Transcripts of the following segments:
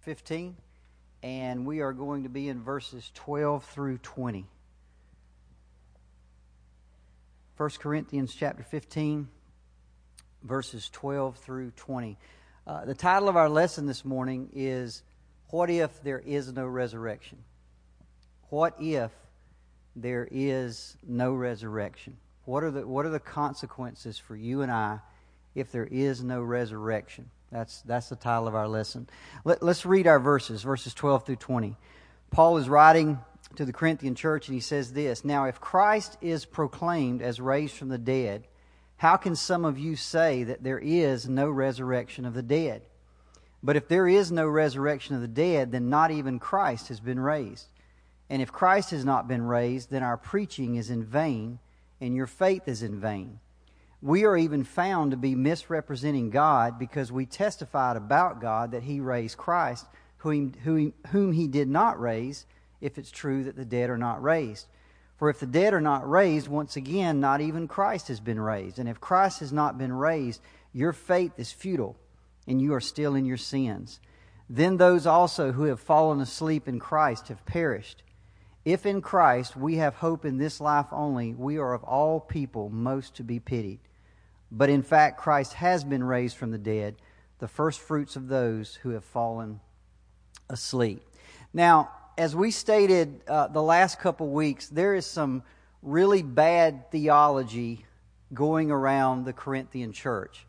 15, and we are going to be in verses 12 through 20. 1 Corinthians chapter 15, verses 12 through 20. Uh, the title of our lesson this morning is What If There Is No Resurrection? What if there is no resurrection? What are the, what are the consequences for you and I if there is no resurrection? That's, that's the title of our lesson. Let, let's read our verses, verses 12 through 20. Paul is writing to the Corinthian church and he says this Now, if Christ is proclaimed as raised from the dead, how can some of you say that there is no resurrection of the dead? But if there is no resurrection of the dead, then not even Christ has been raised. And if Christ has not been raised, then our preaching is in vain, and your faith is in vain. We are even found to be misrepresenting God because we testified about God that He raised Christ, whom, whom He did not raise, if it's true that the dead are not raised. For if the dead are not raised, once again, not even Christ has been raised. And if Christ has not been raised, your faith is futile, and you are still in your sins. Then those also who have fallen asleep in Christ have perished. If in Christ we have hope in this life only, we are of all people most to be pitied. But in fact, Christ has been raised from the dead, the first fruits of those who have fallen asleep. Now, as we stated uh, the last couple weeks, there is some really bad theology going around the Corinthian church.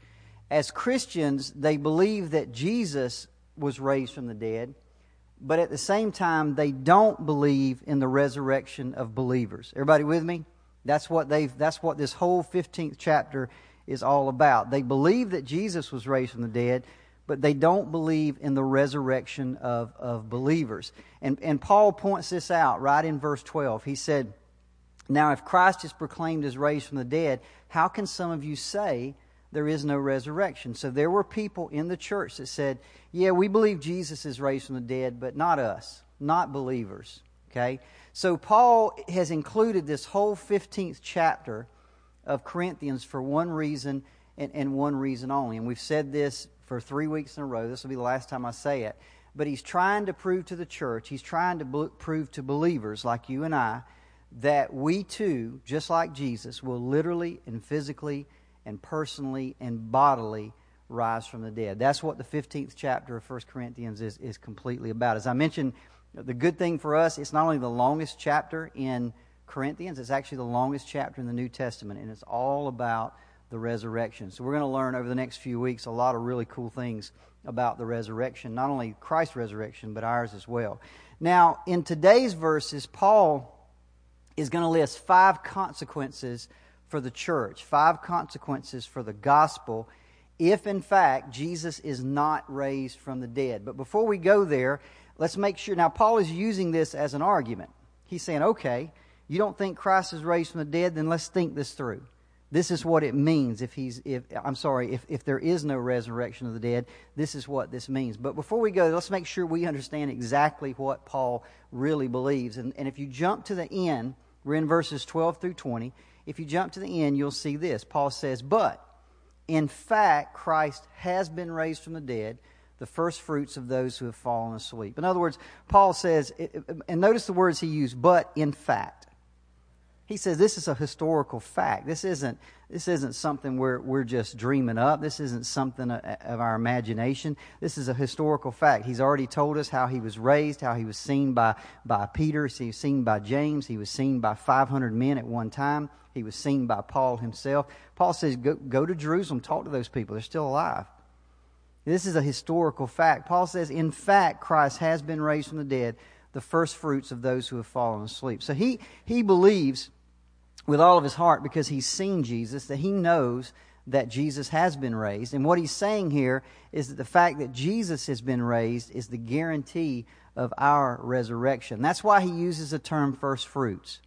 As Christians, they believe that Jesus was raised from the dead, but at the same time, they don't believe in the resurrection of believers. Everybody with me? That's what they've that's what this whole 15th chapter is all about. They believe that Jesus was raised from the dead, but they don't believe in the resurrection of, of believers. And, and Paul points this out right in verse 12. He said, Now, if Christ is proclaimed as raised from the dead, how can some of you say there is no resurrection? So there were people in the church that said, Yeah, we believe Jesus is raised from the dead, but not us, not believers. Okay? So Paul has included this whole 15th chapter of Corinthians for one reason and, and one reason only. And we've said this for three weeks in a row. This will be the last time I say it. But he's trying to prove to the church, he's trying to prove to believers like you and I, that we too, just like Jesus, will literally and physically and personally and bodily rise from the dead. That's what the 15th chapter of 1 Corinthians is, is completely about. As I mentioned, the good thing for us, it's not only the longest chapter in Corinthians. It's actually the longest chapter in the New Testament, and it's all about the resurrection. So we're going to learn over the next few weeks a lot of really cool things about the resurrection, not only Christ's resurrection, but ours as well. Now, in today's verses, Paul is going to list five consequences for the church, five consequences for the gospel if in fact Jesus is not raised from the dead. But before we go there, let's make sure. Now, Paul is using this as an argument. He's saying, okay, you don't think Christ is raised from the dead, then let's think this through. This is what it means if he's if I'm sorry, if, if there is no resurrection of the dead, this is what this means. But before we go, let's make sure we understand exactly what Paul really believes. And, and if you jump to the end, we're in verses 12 through 20. If you jump to the end, you'll see this. Paul says, But in fact, Christ has been raised from the dead, the first fruits of those who have fallen asleep. In other words, Paul says, and notice the words he used, but in fact. He says this is a historical fact. This isn't, this isn't something we're, we're just dreaming up. This isn't something uh, uh, of our imagination. This is a historical fact. He's already told us how he was raised, how he was seen by, by Peter, he was seen by James, he was seen by 500 men at one time, he was seen by Paul himself. Paul says, go, go to Jerusalem, talk to those people. They're still alive. This is a historical fact. Paul says, in fact, Christ has been raised from the dead, the first fruits of those who have fallen asleep. So he, he believes with all of his heart because he's seen Jesus, that he knows that Jesus has been raised. And what he's saying here is that the fact that Jesus has been raised is the guarantee of our resurrection. That's why he uses the term first fruits.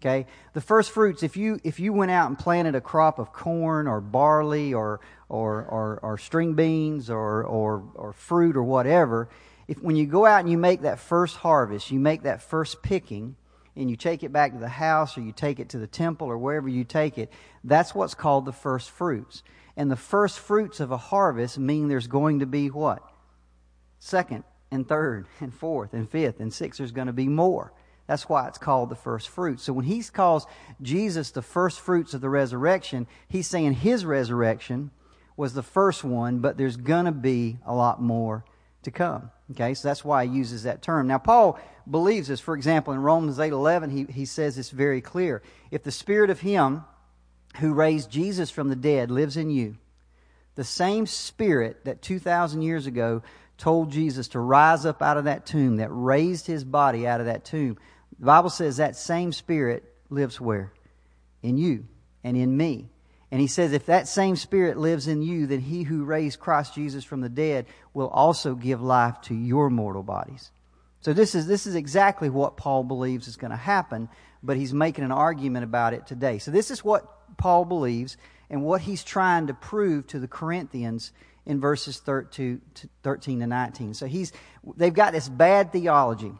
Okay? The first fruits, if you if you went out and planted a crop of corn or barley or or or, or string beans or, or or fruit or whatever, if when you go out and you make that first harvest, you make that first picking, and you take it back to the house or you take it to the temple or wherever you take it, that's what's called the first fruits. And the first fruits of a harvest mean there's going to be what? Second and third and fourth and fifth and sixth. There's going to be more. That's why it's called the first fruits. So when he calls Jesus the first fruits of the resurrection, he's saying his resurrection was the first one, but there's going to be a lot more to come. Okay, so that's why he uses that term. Now, Paul believes this. For example, in Romans 8 11, he, he says it's very clear. If the spirit of him who raised Jesus from the dead lives in you, the same spirit that 2,000 years ago told Jesus to rise up out of that tomb, that raised his body out of that tomb, the Bible says that same spirit lives where? In you and in me. And he says, if that same spirit lives in you, then he who raised Christ Jesus from the dead will also give life to your mortal bodies. So this is, this is exactly what Paul believes is going to happen, but he's making an argument about it today. So this is what Paul believes and what he's trying to prove to the Corinthians in verses 13 to 19. So he's, they've got this bad theology,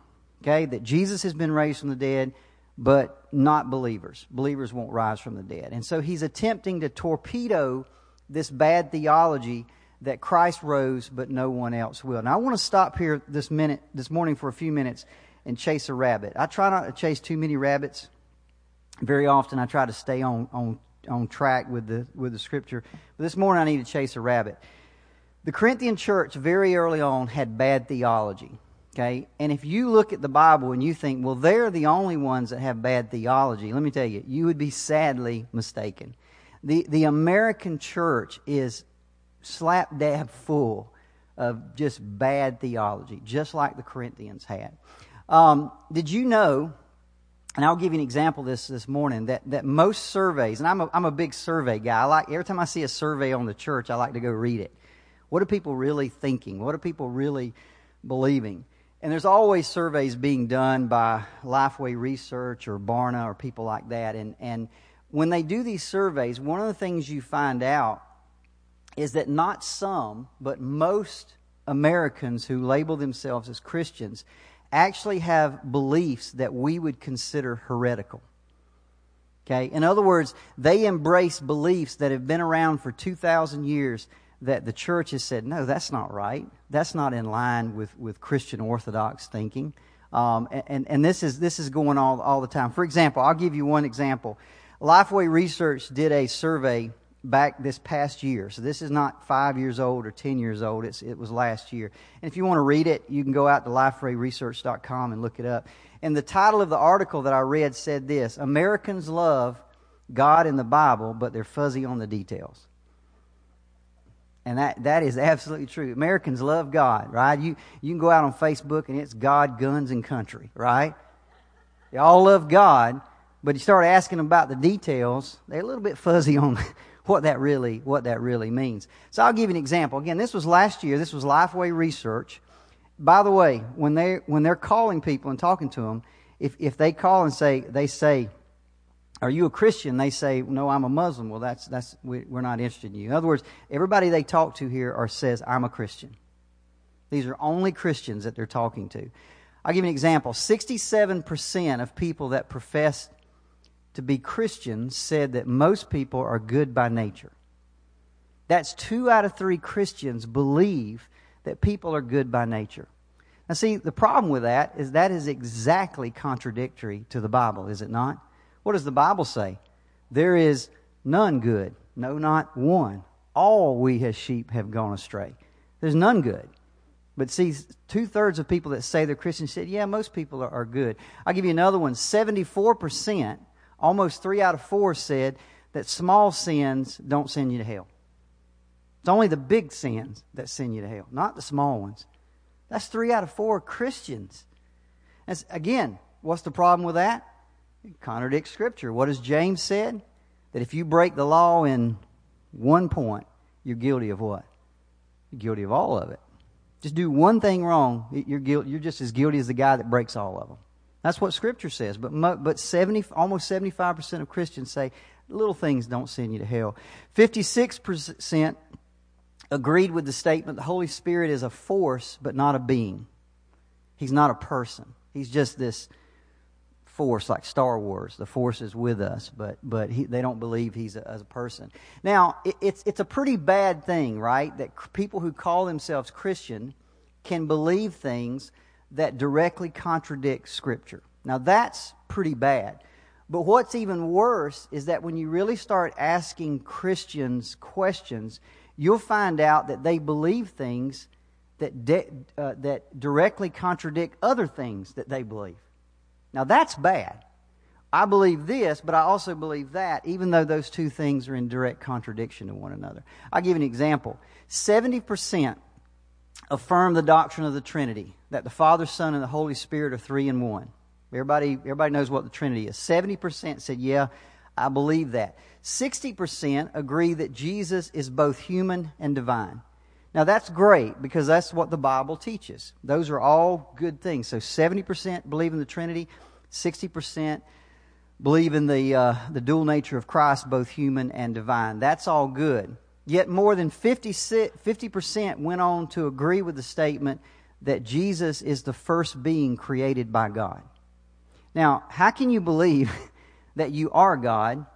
okay, that Jesus has been raised from the dead, but not believers. Believers won't rise from the dead. And so he's attempting to torpedo this bad theology that Christ rose, but no one else will. Now I want to stop here this minute, this morning for a few minutes and chase a rabbit. I try not to chase too many rabbits. Very often I try to stay on, on, on track with the, with the scripture. But this morning I need to chase a rabbit. The Corinthian church very early on had bad theology. Okay? And if you look at the Bible and you think, well, they're the only ones that have bad theology, let me tell you, you would be sadly mistaken. The, the American church is slap dab full of just bad theology, just like the Corinthians had. Um, did you know, and I'll give you an example this this morning, that, that most surveys, and I'm a, I'm a big survey guy. I like, every time I see a survey on the church, I like to go read it. What are people really thinking? What are people really believing? And there's always surveys being done by Lifeway Research or Barna or people like that. And, and when they do these surveys, one of the things you find out is that not some, but most Americans who label themselves as Christians actually have beliefs that we would consider heretical. Okay? In other words, they embrace beliefs that have been around for 2,000 years that the church has said, no, that's not right. That's not in line with, with Christian Orthodox thinking. Um, and, and this is, this is going on all, all the time. For example, I'll give you one example. Lifeway Research did a survey back this past year. So this is not five years old or 10 years old. It's, it was last year. And if you want to read it, you can go out to lifewayresearch.com and look it up. And the title of the article that I read said this Americans love God in the Bible, but they're fuzzy on the details. And that, that is absolutely true. Americans love God, right? You, you can go out on Facebook and it's God, guns, and country, right? They all love God, but you start asking them about the details, they're a little bit fuzzy on what that really, what that really means. So I'll give you an example. Again, this was last year. This was Lifeway Research. By the way, when they when they're calling people and talking to them, if if they call and say they say, are you a Christian? They say, no, I'm a Muslim. Well, that's, that's, we, are not interested in you. In other words, everybody they talk to here are says, I'm a Christian. These are only Christians that they're talking to. I'll give you an example. 67% of people that profess to be Christians said that most people are good by nature. That's two out of three Christians believe that people are good by nature. Now, see, the problem with that is that is exactly contradictory to the Bible, is it not? What does the Bible say? There is none good, no, not one. All we as sheep have gone astray. There's none good. But see, two thirds of people that say they're Christians said, yeah, most people are, are good. I'll give you another one 74%, almost three out of four said that small sins don't send you to hell. It's only the big sins that send you to hell, not the small ones. That's three out of four Christians. Again, what's the problem with that? Contradicts Scripture. What has James said? That if you break the law in one point, you're guilty of what? You're guilty of all of it. Just do one thing wrong, you're, guilty, you're just as guilty as the guy that breaks all of them. That's what Scripture says. But, but 70, almost 75% of Christians say little things don't send you to hell. 56% agreed with the statement the Holy Spirit is a force, but not a being. He's not a person. He's just this force like Star Wars. The force is with us, but but he, they don't believe he's a, as a person. Now it, it's it's a pretty bad thing, right? That people who call themselves Christian can believe things that directly contradict Scripture. Now, that's pretty bad. But what's even worse is that when you really start asking Christians questions, you'll find out that they believe things that, de- uh, that directly contradict other things that they believe. Now, that's bad. I believe this, but I also believe that, even though those two things are in direct contradiction to one another. I'll give an example. 70% affirm the doctrine of the Trinity, that the Father, Son, and the Holy Spirit are three in one. Everybody, everybody knows what the Trinity is. 70% said, Yeah, I believe that. 60% agree that Jesus is both human and divine. Now, that's great because that's what the Bible teaches. Those are all good things. So, 70% believe in the Trinity, 60% believe in the, uh, the dual nature of Christ, both human and divine. That's all good. Yet, more than 50, 50% went on to agree with the statement that Jesus is the first being created by God. Now, how can you believe that you are God,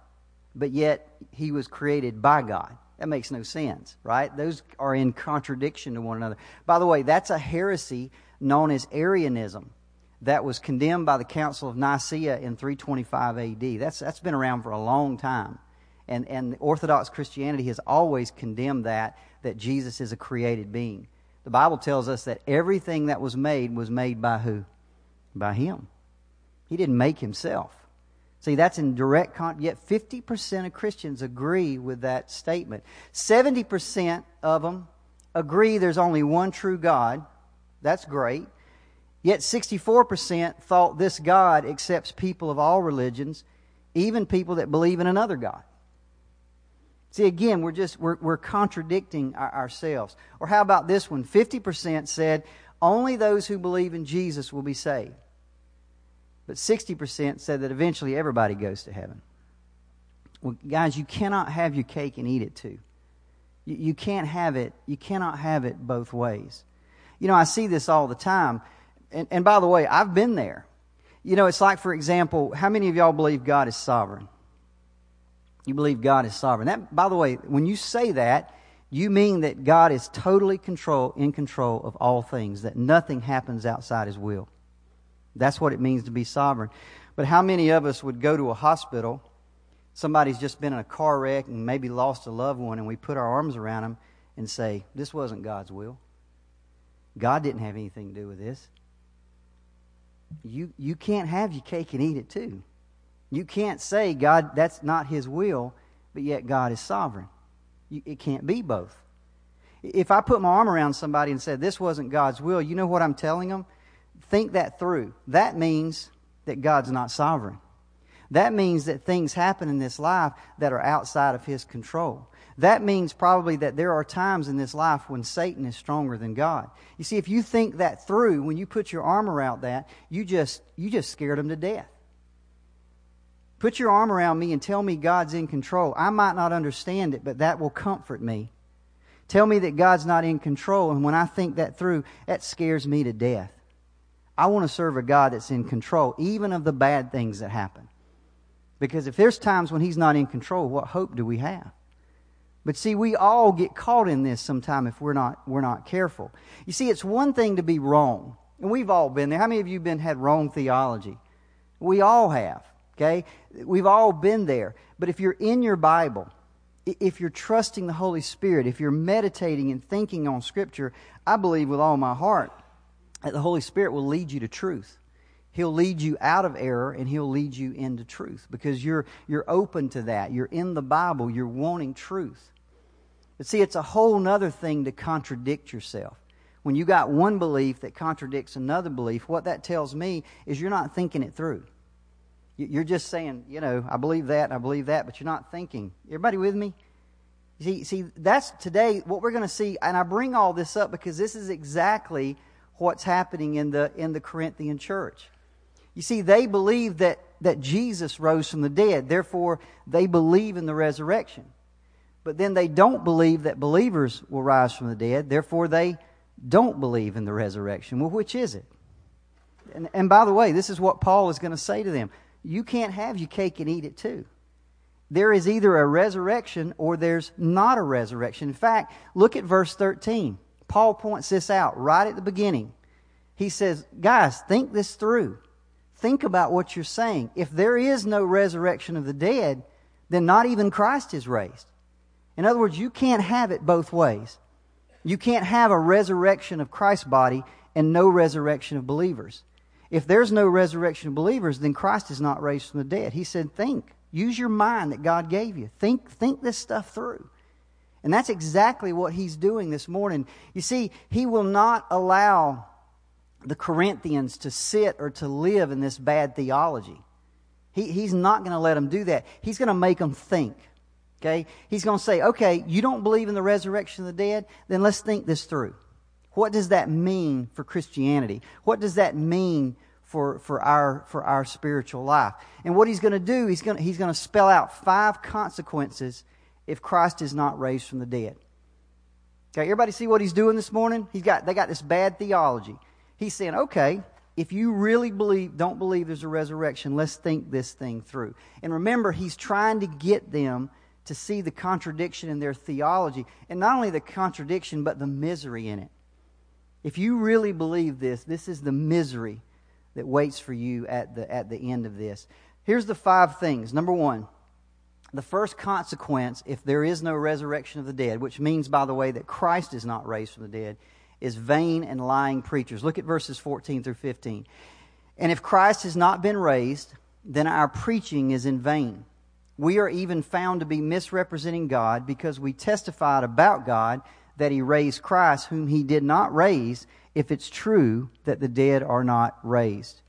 but yet he was created by God? That makes no sense, right? Those are in contradiction to one another. By the way, that's a heresy known as Arianism that was condemned by the Council of Nicaea in 325 AD. That's, that's been around for a long time. And, and Orthodox Christianity has always condemned that, that Jesus is a created being. The Bible tells us that everything that was made was made by who? By Him. He didn't make Himself. See, that's in direct con- yet 50% of Christians agree with that statement. 70% of them agree there's only one true God. That's great. Yet 64% thought this God accepts people of all religions, even people that believe in another God. See, again, we're just we're, we're contradicting our, ourselves. Or how about this one? 50% said only those who believe in Jesus will be saved. But 60% said that eventually everybody goes to heaven. Well, guys, you cannot have your cake and eat it too. You, you can't have it, you cannot have it both ways. You know, I see this all the time. And, and by the way, I've been there. You know, it's like, for example, how many of y'all believe God is sovereign? You believe God is sovereign. That, by the way, when you say that, you mean that God is totally control, in control of all things, that nothing happens outside His will. That's what it means to be sovereign. But how many of us would go to a hospital? Somebody's just been in a car wreck and maybe lost a loved one, and we put our arms around them and say, This wasn't God's will. God didn't have anything to do with this. You, you can't have your cake and eat it too. You can't say, God, that's not His will, but yet God is sovereign. You, it can't be both. If I put my arm around somebody and said, This wasn't God's will, you know what I'm telling them? Think that through. That means that God's not sovereign. That means that things happen in this life that are outside of His control. That means probably that there are times in this life when Satan is stronger than God. You see, if you think that through, when you put your arm around that, you just, you just scared him to death. Put your arm around me and tell me God's in control. I might not understand it, but that will comfort me. Tell me that God's not in control, and when I think that through, that scares me to death. I want to serve a God that's in control, even of the bad things that happen. Because if there's times when He's not in control, what hope do we have? But see, we all get caught in this sometime if we're not, we're not careful. You see, it's one thing to be wrong. And we've all been there. How many of you been had wrong theology? We all have. Okay? We've all been there. But if you're in your Bible, if you're trusting the Holy Spirit, if you're meditating and thinking on Scripture, I believe with all my heart that the Holy Spirit will lead you to truth. He'll lead you out of error and he'll lead you into truth because you're, you're open to that. You're in the Bible. You're wanting truth. But see, it's a whole other thing to contradict yourself. When you got one belief that contradicts another belief, what that tells me is you're not thinking it through. You're just saying, you know, I believe that, I believe that, but you're not thinking. Everybody with me? See, see, that's today what we're going to see, and I bring all this up because this is exactly what's happening in the in the Corinthian church. You see, they believe that that Jesus rose from the dead, therefore they believe in the resurrection. But then they don't believe that believers will rise from the dead. Therefore, they don't believe in the resurrection. Well, which is it? And, and by the way, this is what Paul is going to say to them. You can't have your cake and eat it too. There is either a resurrection or there's not a resurrection. In fact, look at verse 13. Paul points this out right at the beginning. He says, Guys, think this through. Think about what you're saying. If there is no resurrection of the dead, then not even Christ is raised. In other words, you can't have it both ways. You can't have a resurrection of Christ's body and no resurrection of believers. If there's no resurrection of believers, then Christ is not raised from the dead. He said, Think. Use your mind that God gave you. Think, think this stuff through. And that's exactly what he's doing this morning. You see, he will not allow the Corinthians to sit or to live in this bad theology. He, he's not going to let them do that. He's going to make them think. Okay? He's going to say, okay, you don't believe in the resurrection of the dead? Then let's think this through. What does that mean for Christianity? What does that mean for, for, our, for our spiritual life? And what he's going to do, he's going he's going to spell out five consequences if Christ is not raised from the dead. Okay, everybody see what he's doing this morning? He's got, they got this bad theology. He's saying, okay, if you really believe, don't believe there's a resurrection, let's think this thing through. And remember, he's trying to get them to see the contradiction in their theology. And not only the contradiction, but the misery in it. If you really believe this, this is the misery that waits for you at the, at the end of this. Here's the five things. Number one, the first consequence, if there is no resurrection of the dead, which means, by the way, that Christ is not raised from the dead, is vain and lying preachers. Look at verses 14 through 15. And if Christ has not been raised, then our preaching is in vain. We are even found to be misrepresenting God because we testified about God that he raised Christ, whom he did not raise, if it's true that the dead are not raised.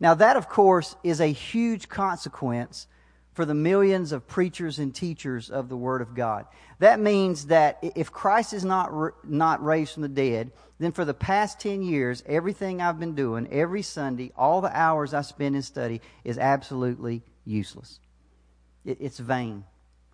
Now, that, of course, is a huge consequence for the millions of preachers and teachers of the Word of God. That means that if Christ is not, not raised from the dead, then for the past 10 years, everything I've been doing, every Sunday, all the hours I spend in study is absolutely useless. It, it's vain.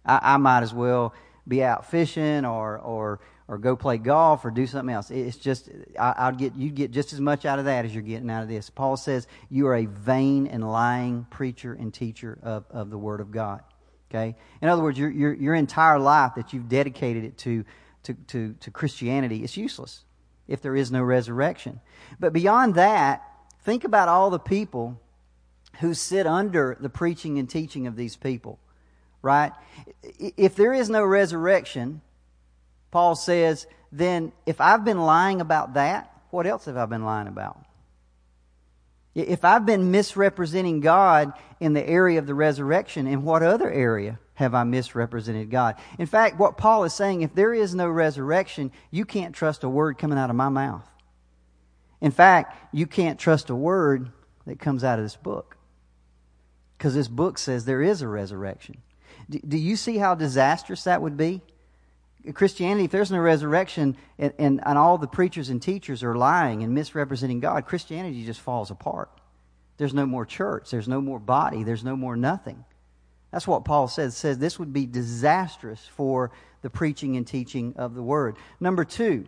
I, I might as well be out fishing or, or or go play golf or do something else. It's just I, would get you get just as much out of that as you're getting out of this. Paul says you are a vain and lying preacher and teacher of, of the Word of God. Okay, in other words, your, your your entire life that you've dedicated it to to to, to Christianity is useless if there is no resurrection. But beyond that, think about all the people who sit under the preaching and teaching of these people. Right? If there is no resurrection, Paul says, then if I've been lying about that, what else have I been lying about? If I've been misrepresenting God in the area of the resurrection, in what other area have I misrepresented God? In fact, what Paul is saying, if there is no resurrection, you can't trust a word coming out of my mouth. In fact, you can't trust a word that comes out of this book. Because this book says there is a resurrection. Do you see how disastrous that would be? Christianity, if there's no resurrection and, and, and, all the preachers and teachers are lying and misrepresenting God, Christianity just falls apart. There's no more church. There's no more body. There's no more nothing. That's what Paul says. says this would be disastrous for the preaching and teaching of the word. Number two,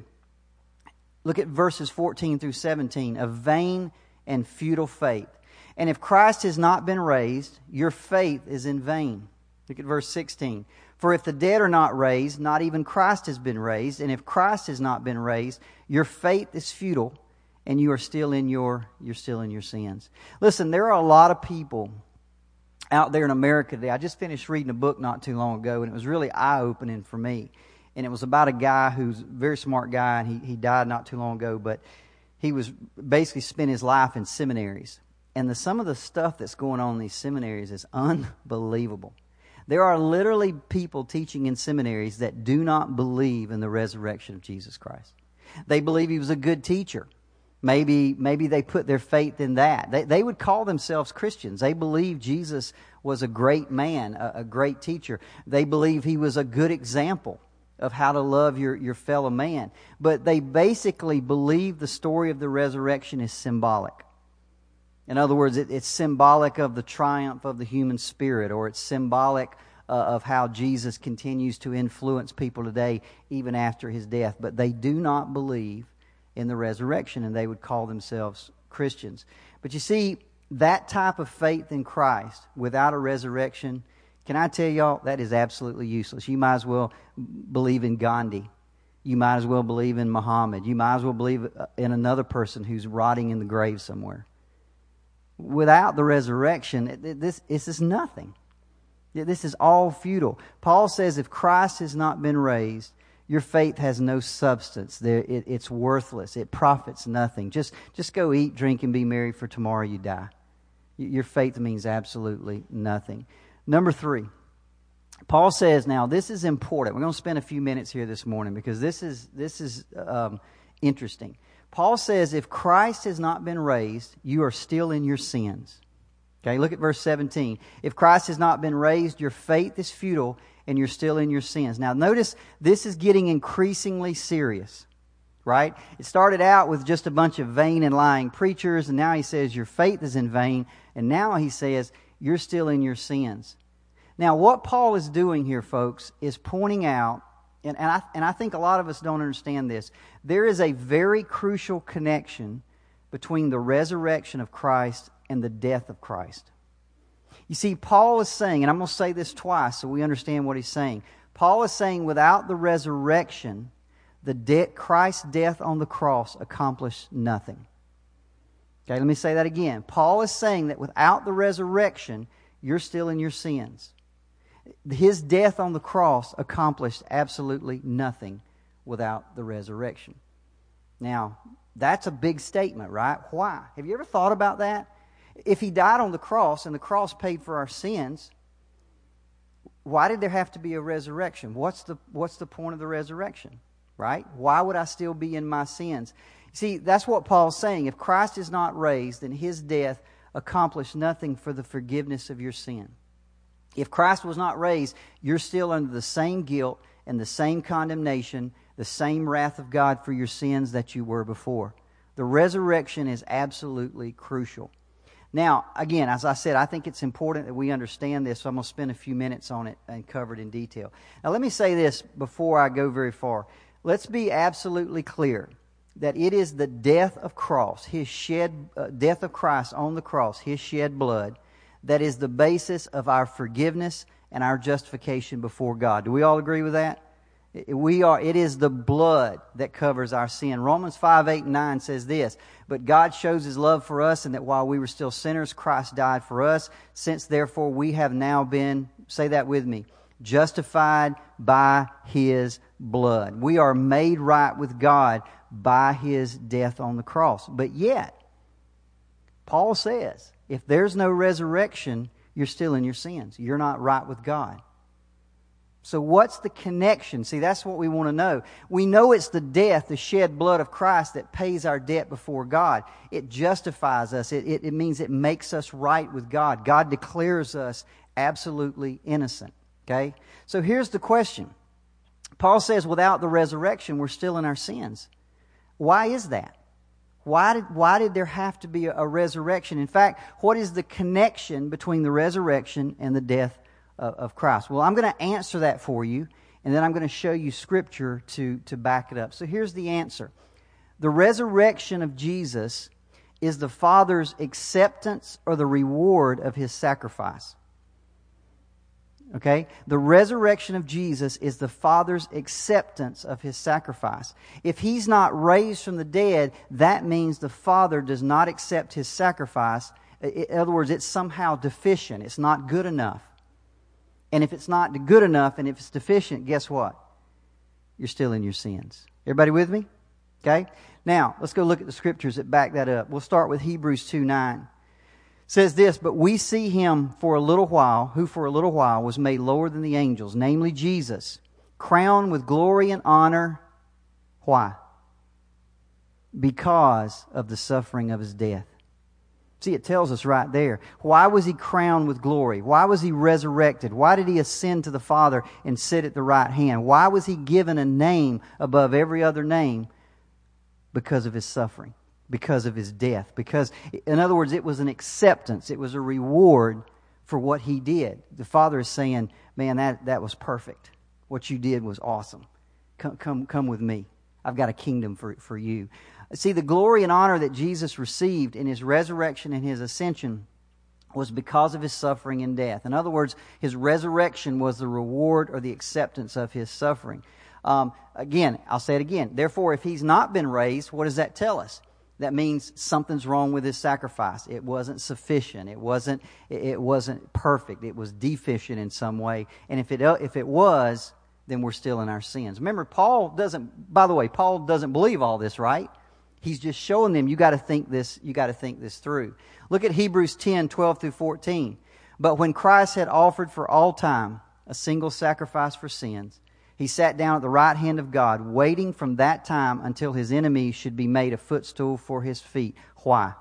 look at verses 14 through 17. A vain and futile faith. And if Christ has not been raised, your faith is in vain. Look at verse 16. For if the dead are not raised, not even Christ has been raised. And if Christ has not been raised, your faith is futile and you are still in your you're still in your sins. Listen, there are a lot of people out there in America today. I just finished reading a book not too long ago and it was really eye-opening for me. And it was about a guy who's a very smart guy and he, he died not too long ago, but he was basically spent his life in seminaries. And the, some of the stuff that's going on in these seminaries is unbelievable. There are literally people teaching in seminaries that do not believe in the resurrection of Jesus Christ. They believe he was a good teacher. Maybe, maybe they put their faith in that. They, they would call themselves Christians. They believe Jesus was a great man, a, a great teacher. They believe he was a good example of how to love your, your fellow man. But they basically believe the story of the resurrection is symbolic. In other words, it, it's symbolic of the triumph of the human spirit, or it's symbolic uh, of how Jesus continues to influence people today, even after his death. But they do not believe in the resurrection, and they would call themselves Christians. But you see, that type of faith in Christ without a resurrection, can I tell y'all, that is absolutely useless. You might as well believe in Gandhi you might as well believe in Muhammad. You might as well believe uh, in another person who's rotting in the grave somewhere. Without the resurrection, this, this is nothing. This is all futile. Paul says if Christ has not been raised, your faith has no substance. There, it, it's worthless. It profits nothing. Just, just go eat, drink, and be merry, for tomorrow you die. Your faith means absolutely nothing. Number three, Paul says, now this is important. We're going to spend a few minutes here this morning because this is, this is um, interesting. Paul says, if Christ has not been raised, you are still in your sins. Okay, look at verse 17. If Christ has not been raised, your faith is futile and you're still in your sins. Now, notice this is getting increasingly serious, right? It started out with just a bunch of vain and lying preachers, and now he says your faith is in vain, and now he says you're still in your sins. Now, what Paul is doing here, folks, is pointing out, and, and, I, and I think a lot of us don't understand this, there is a very crucial connection between the resurrection of Christ and the death of Christ. You see, Paul is saying, and I'm going to say this twice so we understand what he's saying. Paul is saying, without the resurrection, the de- Christ's death on the cross accomplished nothing. Okay, let me say that again. Paul is saying that without the resurrection, you're still in your sins. His death on the cross accomplished absolutely nothing without the resurrection. Now, that's a big statement, right? Why? Have you ever thought about that? If he died on the cross and the cross paid for our sins, why did there have to be a resurrection? What's the, what's the point of the resurrection? Right? Why would I still be in my sins? See, that's what Paul's saying. If Christ is not raised, then his death accomplished nothing for the forgiveness of your sin. If Christ was not raised, you're still under the same guilt and the same condemnation, the same wrath of God for your sins that you were before. The resurrection is absolutely crucial. Now, again, as I said, I think it's important that we understand this, so I'm going to spend a few minutes on it and cover it in detail. Now, let me say this before I go very far. Let's be absolutely clear that it is the death of cross, his shed uh, death of Christ on the cross, his shed blood, that is the basis of our forgiveness and our justification before God. Do we all agree with that? We are, it is the blood that covers our sin. Romans 5, 8, and 9 says this, But God shows his love for us, and that while we were still sinners, Christ died for us. Since therefore we have now been, say that with me, justified by his blood. We are made right with God by his death on the cross. But yet, Paul says, if there's no resurrection, you're still in your sins. You're not right with God. So, what's the connection? See, that's what we want to know. We know it's the death, the shed blood of Christ that pays our debt before God. It justifies us, it, it, it, means it makes us right with God. God declares us absolutely innocent. Okay? So, here's the question Paul says, without the resurrection, we're still in our sins. Why is that? Why did, why did there have to be a, resurrection? In fact, what is the connection between the resurrection and the death of, of Christ? Well, I'm going to answer that for you, and then I'm going to show you scripture to, to back it up. So here's the answer The resurrection of Jesus is the Father's acceptance or the reward of his sacrifice. Okay? The resurrection of Jesus is the Father's acceptance of his sacrifice. If he's not raised from the dead, that means the Father does not accept his sacrifice. In other words, it's somehow deficient. It's not good enough. And if it's not good enough and if it's deficient, guess what? You're still in your sins. Everybody with me? Okay? Now, let's go look at the scriptures that back that up. We'll start with Hebrews 2 9 says this, but we see him for a little while, who for a little while was made lower than the angels, namely Jesus, crowned with glory and honor. Why? Because of the suffering of his death. See, it tells us right there. Why was he crowned with glory? Why was he resurrected? Why did he ascend to the Father and sit at the right hand? Why was he given a name above every other name? Because of his suffering because of his death. Because, in other words, it was an acceptance, it was a reward for what he did. The Father is saying, Man, that, that was perfect. What you did was awesome. Come, come, come with me. I've got a kingdom for, for you. See, the glory and honor that Jesus received in his resurrection and his ascension was because of his suffering and death. In other words, his resurrection was the reward or the acceptance of his suffering. Um, again, I'll say it again. Therefore, if he's not been raised, what does that tell us? That means something's wrong with his sacrifice. It wasn't sufficient. It wasn't, it wasn't perfect. It was deficient in some way. And if it, if it was, then we're still in our sins. Remember, Paul doesn't, by the way, Paul doesn't believe all this, right? He's just showing them you got to think this, you got to think this through. Look at Hebrews 10, 12 through 14. But when Christ had offered for all time a single sacrifice for sins, he sat down at the right hand of God, waiting from that time until his enemies should be made a footstool for his feet. Why?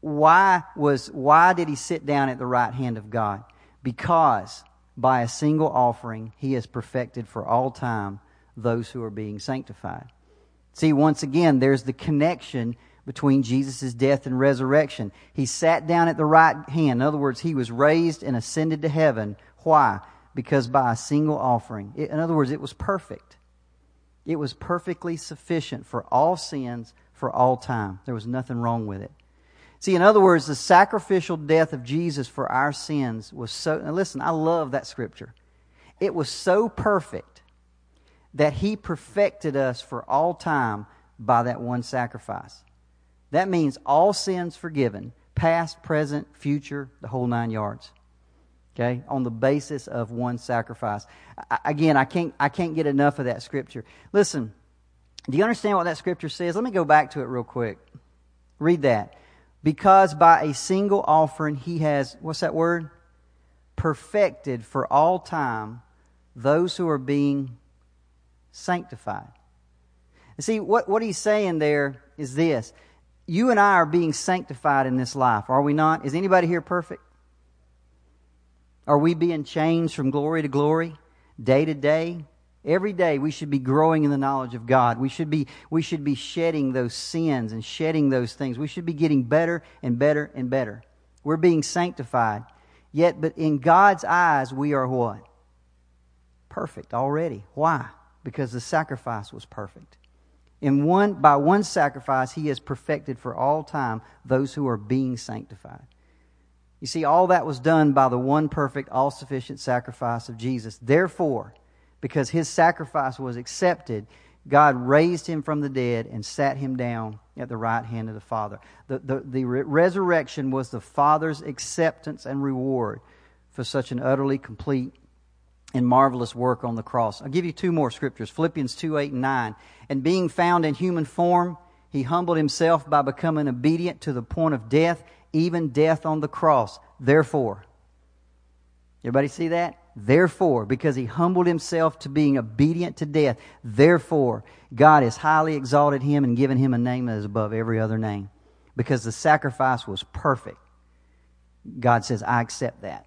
Why was why did he sit down at the right hand of God? Because by a single offering he has perfected for all time those who are being sanctified. See, once again, there's the connection between Jesus' death and resurrection. He sat down at the right hand. In other words, he was raised and ascended to heaven. Why? Because by a single offering. In other words, it was perfect. It was perfectly sufficient for all sins for all time. There was nothing wrong with it. See, in other words, the sacrificial death of Jesus for our sins was so. Listen, I love that scripture. It was so perfect that he perfected us for all time by that one sacrifice. That means all sins forgiven, past, present, future, the whole nine yards. Okay? On the basis of one sacrifice. I, again, I can't, I can't get enough of that scripture. Listen, do you understand what that scripture says? Let me go back to it real quick. Read that. Because by a single offering he has, what's that word? Perfected for all time those who are being sanctified. See, what, what he's saying there is this. You and I are being sanctified in this life, are we not? Is anybody here perfect? Are we being changed from glory to glory, day to day? Every day we should be growing in the knowledge of God. We should be, we should be shedding those sins and shedding those things. We should be getting better and better and better. We're being sanctified. Yet, but in God's eyes, we are what? Perfect already. Why? because the sacrifice was perfect. In one, by one sacrifice, he has perfected for all time those who are being sanctified. You see, all that was done by the one perfect, all sufficient sacrifice of Jesus. Therefore, because his sacrifice was accepted, God raised him from the dead and sat him down at the right hand of the Father. The, the, the resurrection was the Father's acceptance and reward for such an utterly complete and marvelous work on the cross. I'll give you two more scriptures Philippians 2 8 and 9. And being found in human form, he humbled himself by becoming obedient to the point of death, even death on the cross. Therefore, everybody see that? Therefore, because he humbled himself to being obedient to death, therefore, God has highly exalted him and given him a name that is above every other name. Because the sacrifice was perfect. God says, I accept that.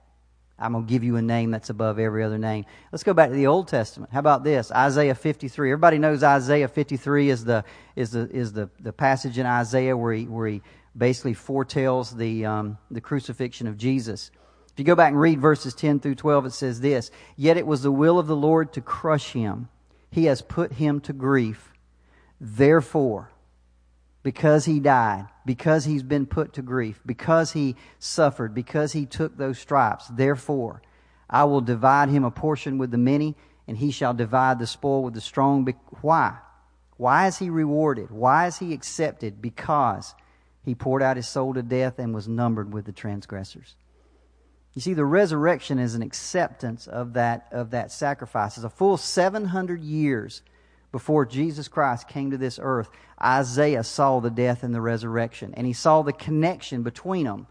I'm going to give you a name that's above every other name. Let's go back to the Old Testament. How about this? Isaiah 53. Everybody knows Isaiah 53 is the, is the, is the, the passage in Isaiah where he, where he basically foretells the, um, the crucifixion of Jesus. If you go back and read verses 10 through 12, it says this Yet it was the will of the Lord to crush him, he has put him to grief. Therefore, because he died, because he's been put to grief, because he suffered, because he took those stripes. Therefore, I will divide him a portion with the many, and he shall divide the spoil with the strong. Why? Why is he rewarded? Why is he accepted? Because he poured out his soul to death and was numbered with the transgressors. You see, the resurrection is an acceptance of that, of that sacrifice. It's a full 700 years before Jesus Christ came to this earth, Isaiah saw the death and the resurrection, and he saw the connection between them.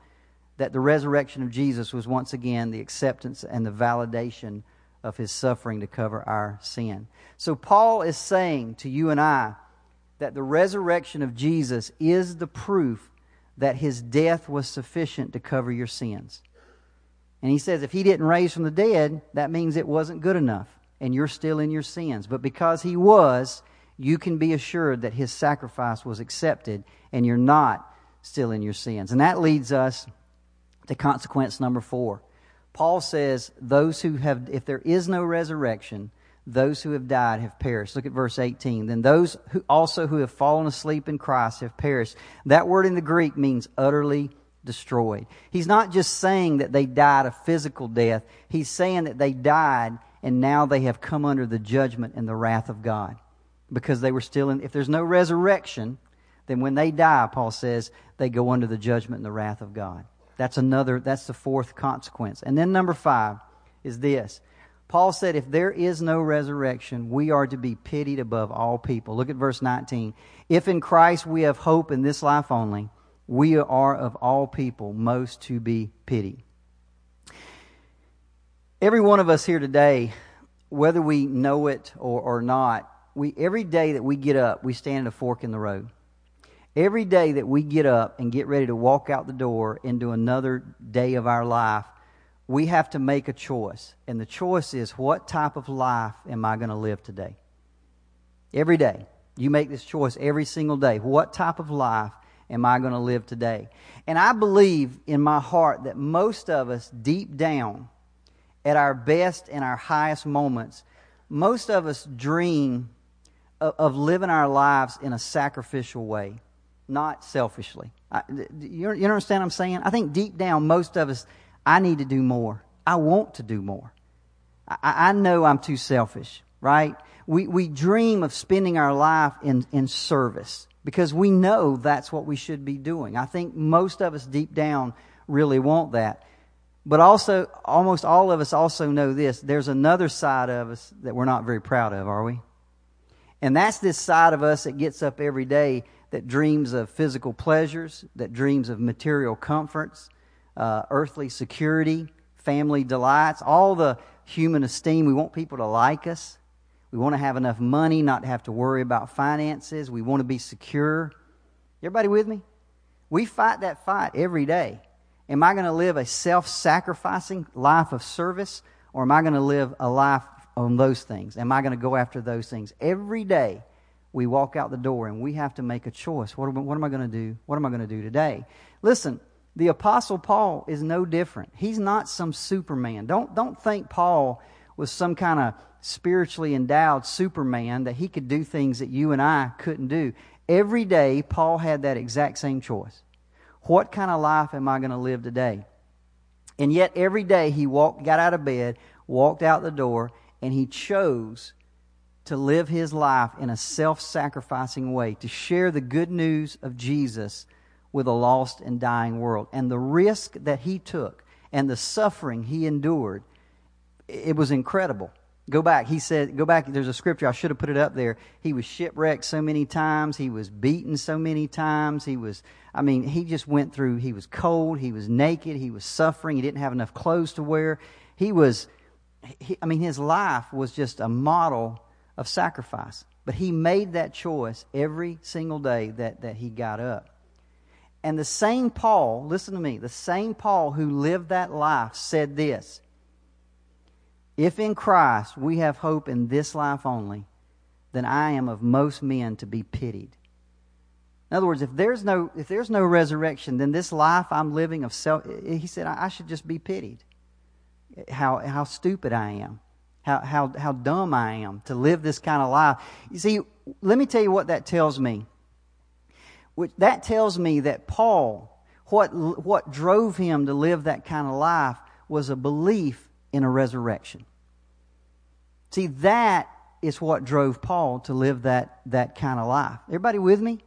That the resurrection of Jesus was once again the acceptance and the validation of his suffering to cover our sin. So, Paul is saying to you and I that the resurrection of Jesus is the proof that his death was sufficient to cover your sins. And he says if he didn't raise from the dead, that means it wasn't good enough and you're still in your sins. But because he was, you can be assured that his sacrifice was accepted and you're not still in your sins. And that leads us to consequence number four. Paul says, Those who have, if there is no resurrection, those who have died have perished. Look at verse 18. Then those who also who have fallen asleep in Christ have perished. That word in the Greek means utterly destroyed. He's not just saying that they died a physical death, he's saying that they died and now they have come under the judgment and the wrath of God because they were still in. If there's no resurrection, then when they die, Paul says, they go under the judgment and the wrath of God. That's another, that's the fourth consequence. And then number five is this. Paul said, if there is no resurrection, we are to be pitied above all people. Look at verse 19. If in Christ we have hope in this life only, we are of all people most to be pitied. Every one of us here today, whether we know it or, or not, we, every day that we get up, we stand at a fork in the road. Every day that we get up and get ready to walk out the door into another day of our life, we have to make a choice. And the choice is what type of life am I going to live today? Every day. You make this choice every single day. What type of life am I going to live today? And I believe in my heart that most of us, deep down, at our best and our highest moments, most of us dream of, of living our lives in a sacrificial way, not selfishly. I, you, you understand what I'm saying? I think deep down, most of us, I need to do more. I want to do more. I, I know I'm too selfish, right? We, we dream of spending our life in, in service because we know that's what we should be doing. I think most of us deep down really want that. But also, almost all of us also know this there's another side of us that we're not very proud of, are we? And that's this side of us that gets up every day that dreams of physical pleasures, that dreams of material comforts, uh, earthly security, family delights, all the human esteem. We want people to like us. We want to have enough money, not have to worry about finances. We want to be secure. Everybody with me? We fight that fight every day. Am I going to live a self sacrificing life of service, or am I going to live a life on those things? Am I going to go after those things? Every day we walk out the door and we have to make a choice. What, what am I going to do? What am I going to do today? Listen, the Apostle Paul is no different. He's not some Superman. Don't, don't think Paul was some kind of spiritually endowed Superman that he could do things that you and I couldn't do. Every day, Paul had that exact same choice. What kind of life am I going to live today? And yet every day he walked, got out of bed, walked out the door, and he chose to live his life in a self-sacrificing way, to share the good news of Jesus with a lost and dying world. And the risk that he took and the suffering he endured, it was incredible. Go back. He said, go back. There's a scripture. I should have put it up there. He was shipwrecked so many times. He was beaten so many times. He was, I mean, he just went through, he was cold. He was naked. He was suffering. He didn't have enough clothes to wear. He was, he, I mean, his life was just a model of sacrifice. But he made that choice every single day that, that he got up. And the same Paul, listen to me, the same Paul who lived that life said this if in Christ we have hope in this life only, then I am of most men to be pitied. In other words, if there's no, if there's no resurrection, then this life I'm living of self, he said, I should just be pitied. How, how stupid I am. How, how, how dumb I am to live this kind of life. You see, let me tell you what that tells me. Which, that tells me that Paul, what, what drove him to live that kind of life was a belief in a resurrection. See, that is what drove Paul to live that, that kind of life. Everybody with me?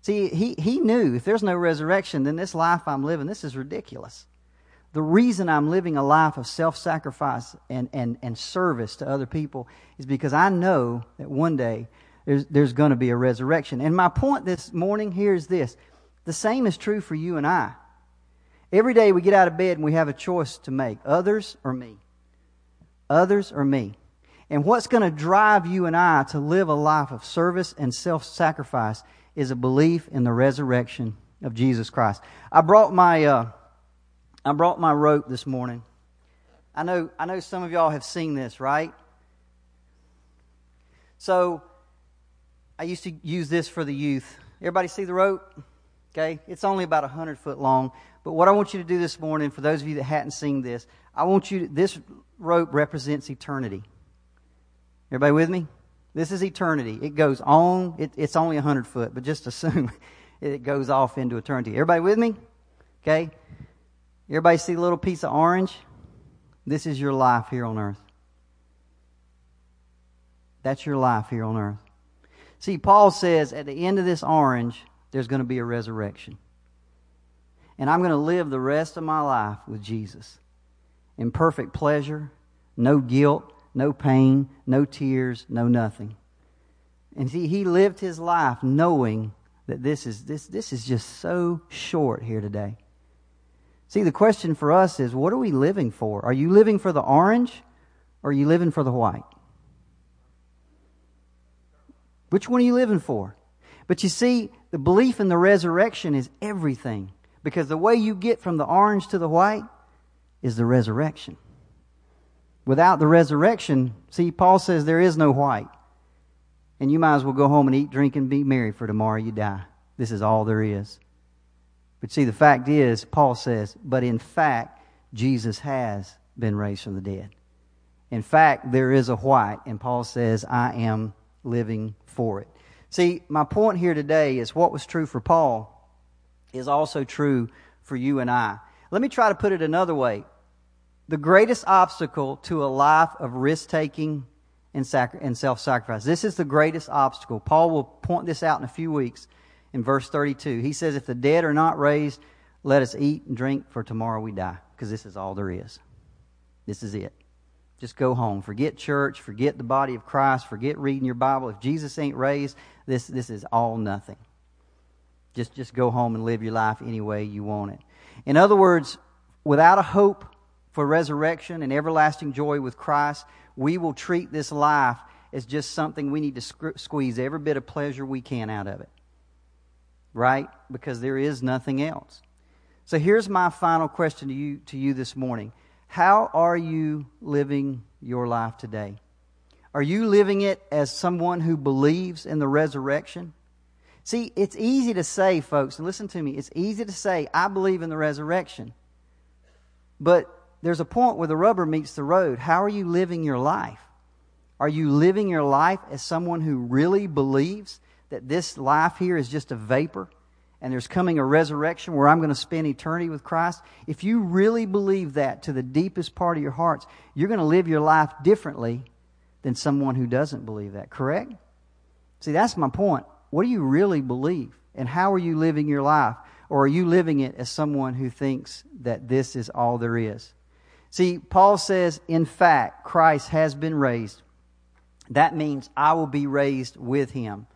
See, he, he knew if there's no resurrection, then this life I'm living, this is ridiculous. The reason I'm living a life of self sacrifice and, and, and service to other people is because I know that one day there's, there's going to be a resurrection. And my point this morning here is this the same is true for you and I. Every day we get out of bed and we have a choice to make others or me. Others or me. And what's going to drive you and I to live a life of service and self sacrifice is a belief in the resurrection of Jesus Christ. I brought my, uh, I brought my rope this morning. I know, I know some of y'all have seen this, right? So, I used to use this for the youth. Everybody see the rope? Okay? It's only about a 100 foot long. But what I want you to do this morning, for those of you that hadn't seen this, I want you to, this rope represents eternity. Everybody with me? This is eternity. It goes on, it, it's only 100 foot, but just assume it goes off into eternity. Everybody with me? Okay? Everybody see the little piece of orange? This is your life here on earth. That's your life here on earth. See, Paul says at the end of this orange, there's going to be a resurrection. And I'm going to live the rest of my life with Jesus in perfect pleasure, no guilt, no pain, no tears, no nothing. And see, he lived his life knowing that this is, this, this is just so short here today. See, the question for us is what are we living for? Are you living for the orange or are you living for the white? Which one are you living for? But you see, the belief in the resurrection is everything. Because the way you get from the orange to the white is the resurrection. Without the resurrection, see, Paul says there is no white. And you might as well go home and eat, drink, and be merry, for tomorrow you die. This is all there is. But see, the fact is, Paul says, but in fact, Jesus has been raised from the dead. In fact, there is a white, and Paul says, I am living for it. See, my point here today is what was true for Paul is also true for you and I. Let me try to put it another way. The greatest obstacle to a life of risk taking and, sacri- and self sacrifice. This is the greatest obstacle. Paul will point this out in a few weeks in verse 32. He says, If the dead are not raised, let us eat and drink, for tomorrow we die. Because this is all there is. This is it. Just go home. Forget church. Forget the body of Christ. Forget reading your Bible. If Jesus ain't raised, this, this is all nothing. Just, just go home and live your life any way you want it. In other words, without a hope for resurrection and everlasting joy with Christ, we will treat this life as just something we need to squeeze every bit of pleasure we can out of it. Right? Because there is nothing else. So here's my final question to you, to you this morning. How are you living your life today? Are you living it as someone who believes in the resurrection? See, it's easy to say, folks, and listen to me, it's easy to say, I believe in the resurrection. But there's a point where the rubber meets the road. How are you living your life? Are you living your life as someone who really believes that this life here is just a vapor and there's coming a resurrection where I'm going to spend eternity with Christ? If you really believe that to the deepest part of your hearts, you're going to live your life differently than someone who doesn't believe that, correct? See, that's my point. What do you really believe? And how are you living your life? Or are you living it as someone who thinks that this is all there is? See, Paul says, in fact, Christ has been raised. That means I will be raised with him.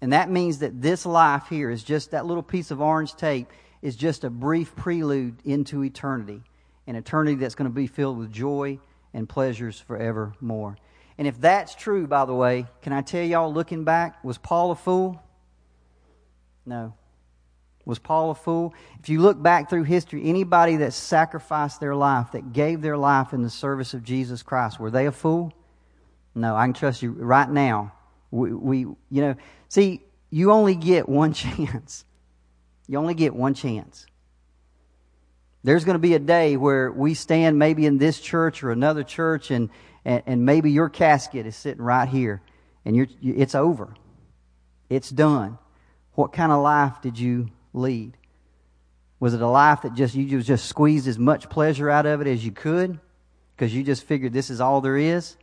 And that means that this life here is just that little piece of orange tape is just a brief prelude into eternity. An eternity that's going to be filled with joy and pleasures forevermore. And if that's true, by the way, can I tell y'all, looking back, was Paul a fool? No. Was Paul a fool? If you look back through history, anybody that sacrificed their life, that gave their life in the service of Jesus Christ, were they a fool? No, I can trust you right now. We, we you know, see, you only get one chance. You only get one chance. There's going to be a day where we stand maybe in this church or another church and, and, and maybe your casket is sitting right here, and you're, it's over. It's done. What kind of life did you lead? Was it a life that just you just squeezed as much pleasure out of it as you could because you just figured this is all there is?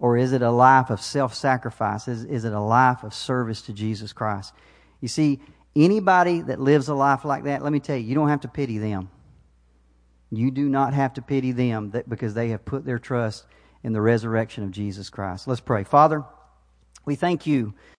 Or is it a life of self sacrifice? Is, is it a life of service to Jesus Christ? You see, anybody that lives a life like that, let me tell you, you don't have to pity them. You do not have to pity them because they have put their trust in the resurrection of Jesus Christ. Let's pray. Father, we thank you